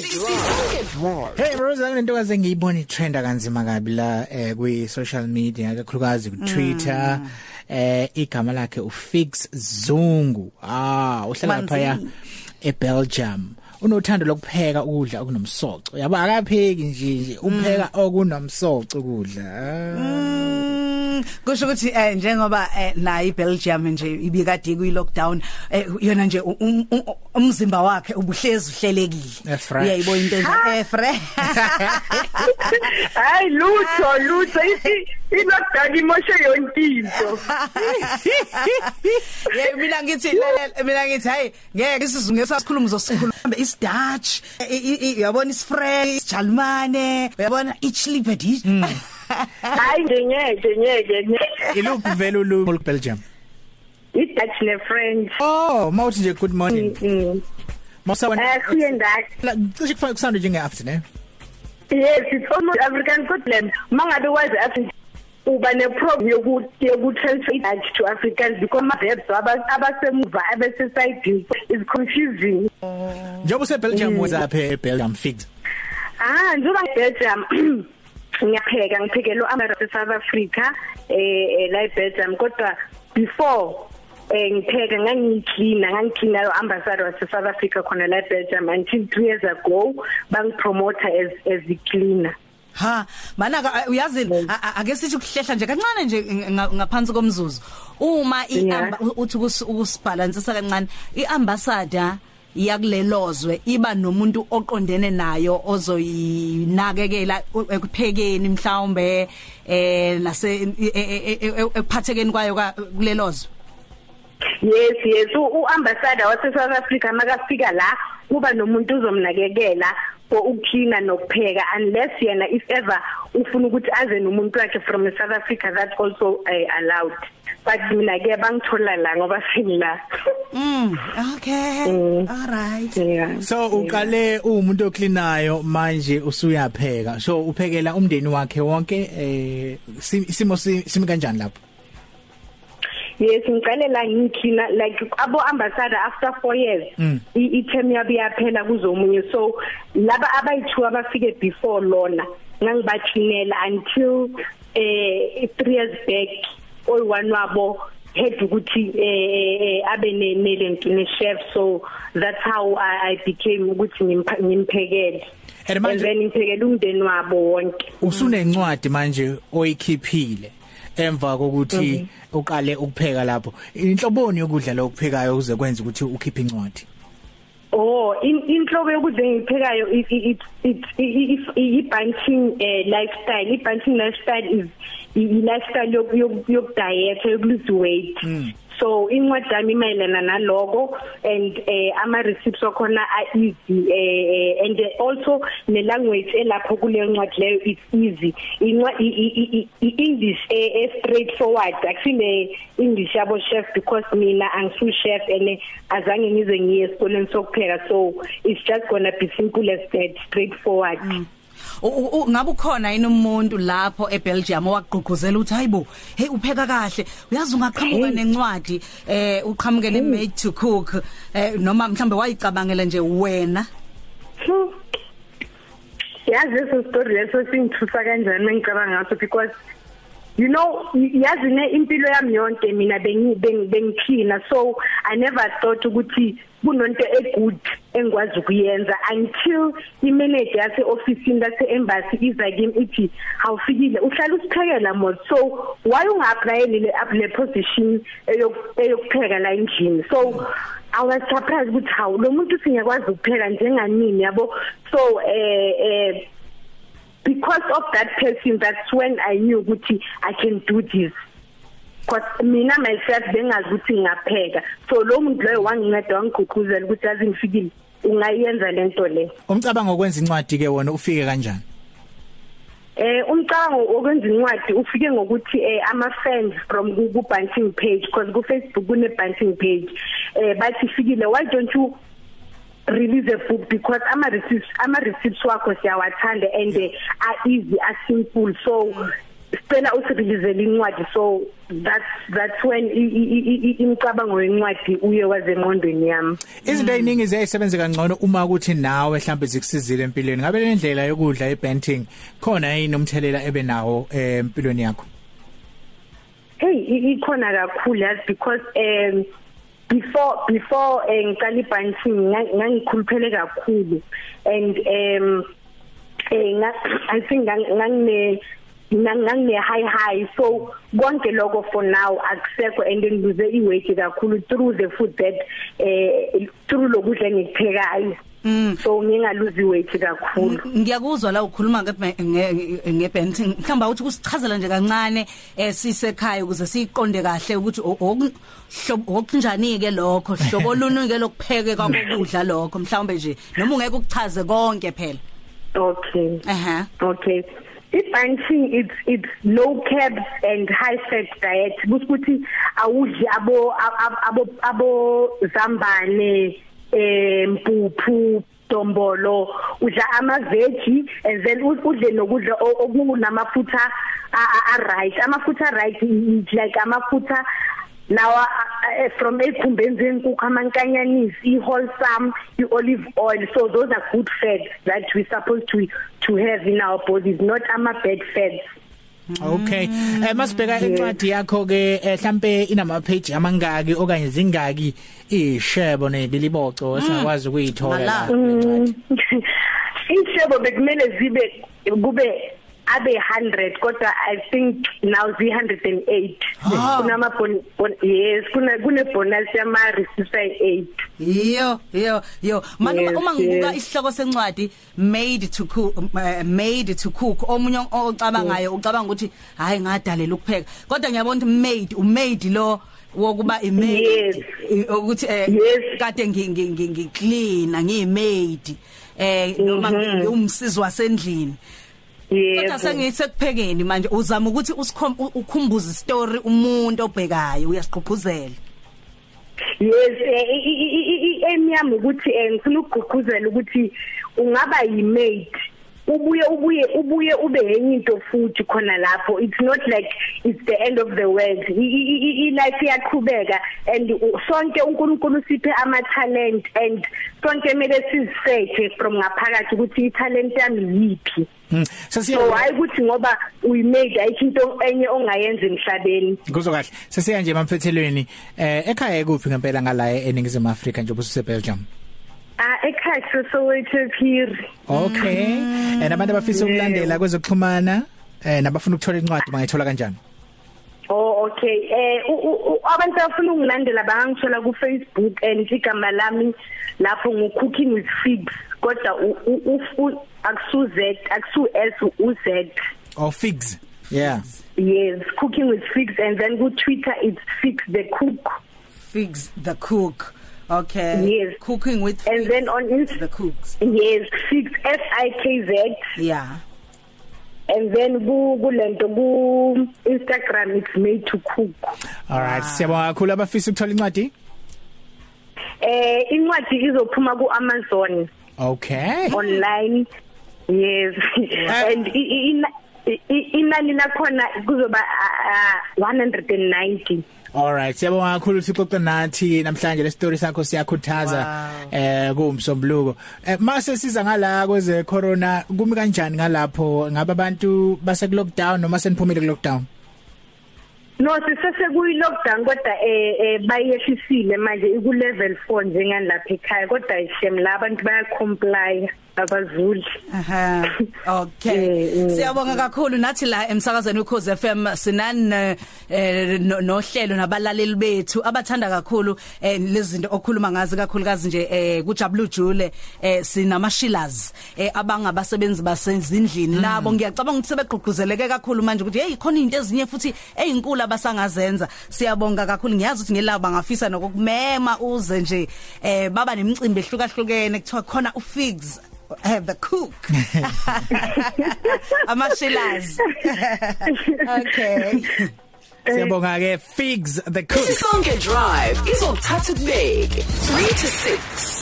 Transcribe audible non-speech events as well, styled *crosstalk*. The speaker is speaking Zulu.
drive Hey Rose ngintokazi engiyibona itrenda kanzima kabi la eh kwi social media kakhulukazi ku Twitter eh igama lakhe uFix Zungu. Ah uhlala lapha ya eBelgium. Unothando lokupheka ukudla okunomsoco. Yaba akapheki nje nje upheka okunomsoco ukudla. Mm, kusho ukuthi eh njengoba eh, nayi iBelgium nje ibikade kuyi lockdown eh, yona nje u- um- u- umzimba wakhe ubuhlezi uhlelekile. Eh, fresh. uyayibona into enje eh fresh *laughs* hayi lutho lutho. I- i-lockdown imoshe yonke into. *laughs* Yeah mina ngithi lalela mina ngithi hayi ngeke isizungu esasikhuluma uzosikhuluma. Is Dutch i- i- i- uyabona is *laughs* hayi ngingeke ngeke iluphi vele ulimi olubelgium i-dutch ne-french. Oh mawuthi nje good morning. Mm, mm. Mawusawana eh kuyendaka cishe kufanele kusande njenge-aft ne? Yes it's almost african problem mangabe wazi aft uba neproblem yokutransfer i-dutch to africans because ama-verbs abasemuva abasesayidini is confusing. Njengoba usebelgium mm. wenzaphi ebelgium fix ah njengoba belgium *clears throat* ngiyapheka ngiphekela u-amara se-south africa eh la e-belgium. Kodwa before eh ngipheka ngangicleana ngangicleana lo-ambassador wase-south africa khona la e-belgium until two years ago bangipromota as as i-cleaner ha mana ka- uyazi a- a- ake sithi ukuhlehla nje kancane nje nga- ngaphansi komzuzu. Uma i Yeah. amba- uthi ukus- ukusibalansisa kancane iambassador yakulelozwe iba nomuntu oqondene nayo ozoyinakekela u- ekuphekeni mhlawumbe eh nase e- e- e- e- ekuphathekeni kwayo ka- kulelozwe. Yes yes. U- u-ambassador wase-south africa makafika la kuba nomuntu uzomnakekela for ukucleana nokupheka unless yena if ever ufuna ukuthi aze nomuntu wakhe from south africa that's also uh, allowed but mina-ke bangithola la ngoba sengila mm okay Mm. all right yeah. So uqale umuntu ocleanayo manje usuyapheka. So uphekela umndeni wakhe wonke eh sim- isimo si- simi kanjani lapho? yes ngiqale la ngicleana like abo ambassador after 4 years Mm. i term yabe yaphela kuzomunye so laba abayithu abafike before lona ngangibacleanela until eh 3 years back oyi-one wabo had ukuthi eh eh, abe ne ne ne chef so that's how I, I became ukuthi ngimpa- ngimphekele And and manje then ngiphekela umndeni wabo wonke usunencwadi manje oyikhiphile emva kokuthi uqale ukupheka lapho. Inhloboni yokudla lokuphekayo uze kwenza ukuthi ukhiphe incwadi. Oh in inhlobo yokudla engiphekayo it it it i bunching eh lifestyle. I bunching lifestyle is i lifestyle yok yok yok diet yok lose weight so incwadi yami mayelana naloko and eh ama receipts wakhona are easy eh and also ne language elapho kule ncwadi leyo is easy. Incwadi English eh straightforward. Akusile English yabo chef because mina angisu chef and azange ngize ngiye esikoleni sokupheka. So it's just gonna be simple as that straightforward. U- u- u- ngabe ukhona yini umuntu lapho eBelgium owaqhuquzela uthi hayibo hey upheka kahle. Uyazi ungaqhamuka nencwadi eh uqhamukele made to cook eh noma mhlambe wayicabangela nje wena? Hmm. yazi leso story leso singithusa kanjani mengicabanga ngaso because you know yazi ne impilo yami yonke mina bengi bengi- bengicleana so i never thought ukuthi kunonto egood engikwazi ukuyenza until imanager yase office lase embassy iza kimi ithi awufikile uhlala usiphekela mod so why ungapplyele le le position eyok- eyokupheka la endlini? So I was surprised ukuthi hawu lo muntu singakwazi ukupheka njenganini yabo? So eh eh because of that person that's when I knew ukuthi I can do this. Because mina myself bengazi ukuthi ngiyapheka so lo muntu loyo wanginceda wangigqugquzela ukuthi azi ngifikile. Ungayenza lento le. Umcabango okwenza incwadi ke wona ufike kanjani? Eh umcabango okwenza incwadi ufike ngokuthi eh ama fans from ku ku bunching page because ku Facebook kune bunching page. Eh bathi fikile why don't you release a book because ama receipts ama receipts wakho siyawathanda and are easy are simple. So sicela usirelease incwadi. So that's that's when imicabango yencwadi uye wazengqondweni yami. Izinto eziningi ziyayisebenza kangcono uma ukuthi nawe mhlawumbe zikusizile empilweni. Ngabe le ndlela yokudla ebenting khona yini umthelela ebe nawo eh, empilweni yakho? Hey ikhona kakhulu yazi because um before before eh, ngiqala ibanking ngangikhuluphele kakhulu and um I think ngangine ngangine high high so konke lokho for now akusekho and ngibuze iweight kakhulu through the food that eh through lokudla engikuphekayo. So ngingaluzi weight kakhulu. Ngiyakuzwa la ukhuluma ngebenting mhlamba uthi kusichazela nje kancane eh sisekhaya ukuze siqonde kahle ukuthi okunjani ke lokho? Hlobo *laughs* lunike lokupheke kwakudla lokho? Mhlawumbe nje noma ungeke ukuchaze konke phela. Okay. Aha. Okay. Ibanting it's it's low carb and high fat diet. Kusikuthi awudli abo abo abo zambane eh mpuphu dombolo udla ama veggie and then udle nokudla okunamafutha a right amafutha right like amafutha lawa from ekhumbeni zenkukhu amankanyanisi iwholesome iolive oil. So those are good fats that we supposed to to have in our bodies not ama bad fats. Okay. Eh masibheka incwadi yakho ke mhlambe inama page amangaki okanye zingaki ishebo nebiliboco esingakwazi ukuyithola la incwadi. *laughs* Ishebo bekumele zibe kube abe 100 kodwa i think now zi 108 kunama yes kuna kune bonus yama receive 8 Yo yo yo manje uma ngibuka isihloko sencwadi made to cook uh, made to cook omunye ocabangayo ucabanga ukuthi hayi ngadalela ukupheka. Kodwa ngiyabona ukuthi made umade lo wokuba imade ukuthi eh kade ngiclean ngiyimade eh noma mhm. ngumsizi wasendlini. Yebo. Kodwa sengiyisekuphekeni manje uzama ukuthi ukhumbuze istory umuntu obhekayo uyasiqhuqhuzela. Yes, emyami ukuthi eh, ngifuna ukugqugquzela ukuthi ungaba yimate ubuye ubuye ubuye ube yenye into futhi khona lapho it's not like it's the end of the world i life iyaqhubeka and sonke uNkulunkulu siphe ama talent and sonke kumele sizisethe from ngaphakathi ukuthi i talent yami yipi Hmm. Sasiya So hayi ukuthi ngoba uyimade ayikho into enye ongayenza emhlabeni. Kuzo kahle. Sasiya nje mamfethelweni eh ekhaya kuphi ngempela ngala eningizimu Afrika njengoba ususe Belgium. Ah ekhaya Soweto Phiri. Okay. Mm. And abantu abafisa ukulandela kwezokuxhumana eh nabafuna ukuthola incwadi bangayithola kanjani? Oh okay eh abantu abafuna ukungilandela bangangithola ku Facebook and igama lami lapho ngu cooking with figs kodwa akusu Z akusu S u Z oh figs yeah yes cooking with figs and then go Twitter it's figs the cook figs the cook okay. Yes. Cooking with and then on Insta the cooks. Yes figs F I K Z. Yeah. And then ku kulento ku Instagram it's made to cook. All right wow. siyabonga kakhulu. Abafisa ukuthola incwadi? Eh incwadi izophuma ku Amazon. Okay. Online. Yes. And in inani lakhona kuzoba 190 Alright siyabonga kakhulu sixoxe nathi namhlanje le story sakho siyakhuthaza eh kuumsombuluko eh, mase siza ngala kweze corona kumi kanjani ngalapho? Ngabe abantu base lockdown noma seniphumile ku lockdown No sisese kuyi lockdown kodwa eh, eh bayehlisile manje iku level 4 njengalapha ekhaya kodwa ishem la abantu baya comply abazuli. Aha. *laughs* Okay. Siyabonga kakhulu nathi la emsakazweni ukhoze FM sinani eh, nohlelo nabalaleli bethu abathanda kakhulu eh, lezi zinto okhuluma ngazi kakhulukazi nje eh, kujabulu jule sinamashillers abangabasebenzi basezindlini. Nabo ngiyacabanga ukuthi sebegqugquzeleke kakhulu manje ukuthi hey khona izinto ezinye futhi ezinkulu abasangazenza. Siyabonga kakhulu. Ngiyazi ukuthi ngelabo bangafisa nokumema uze nje eh baba nemicimbi ehlukahlukene kuthiwa khona ufigs. Have the cook. *laughs* A amashillers okay. Siyabonga ke Figs the cook. Sonke drive izothatha kubeke 3 to 6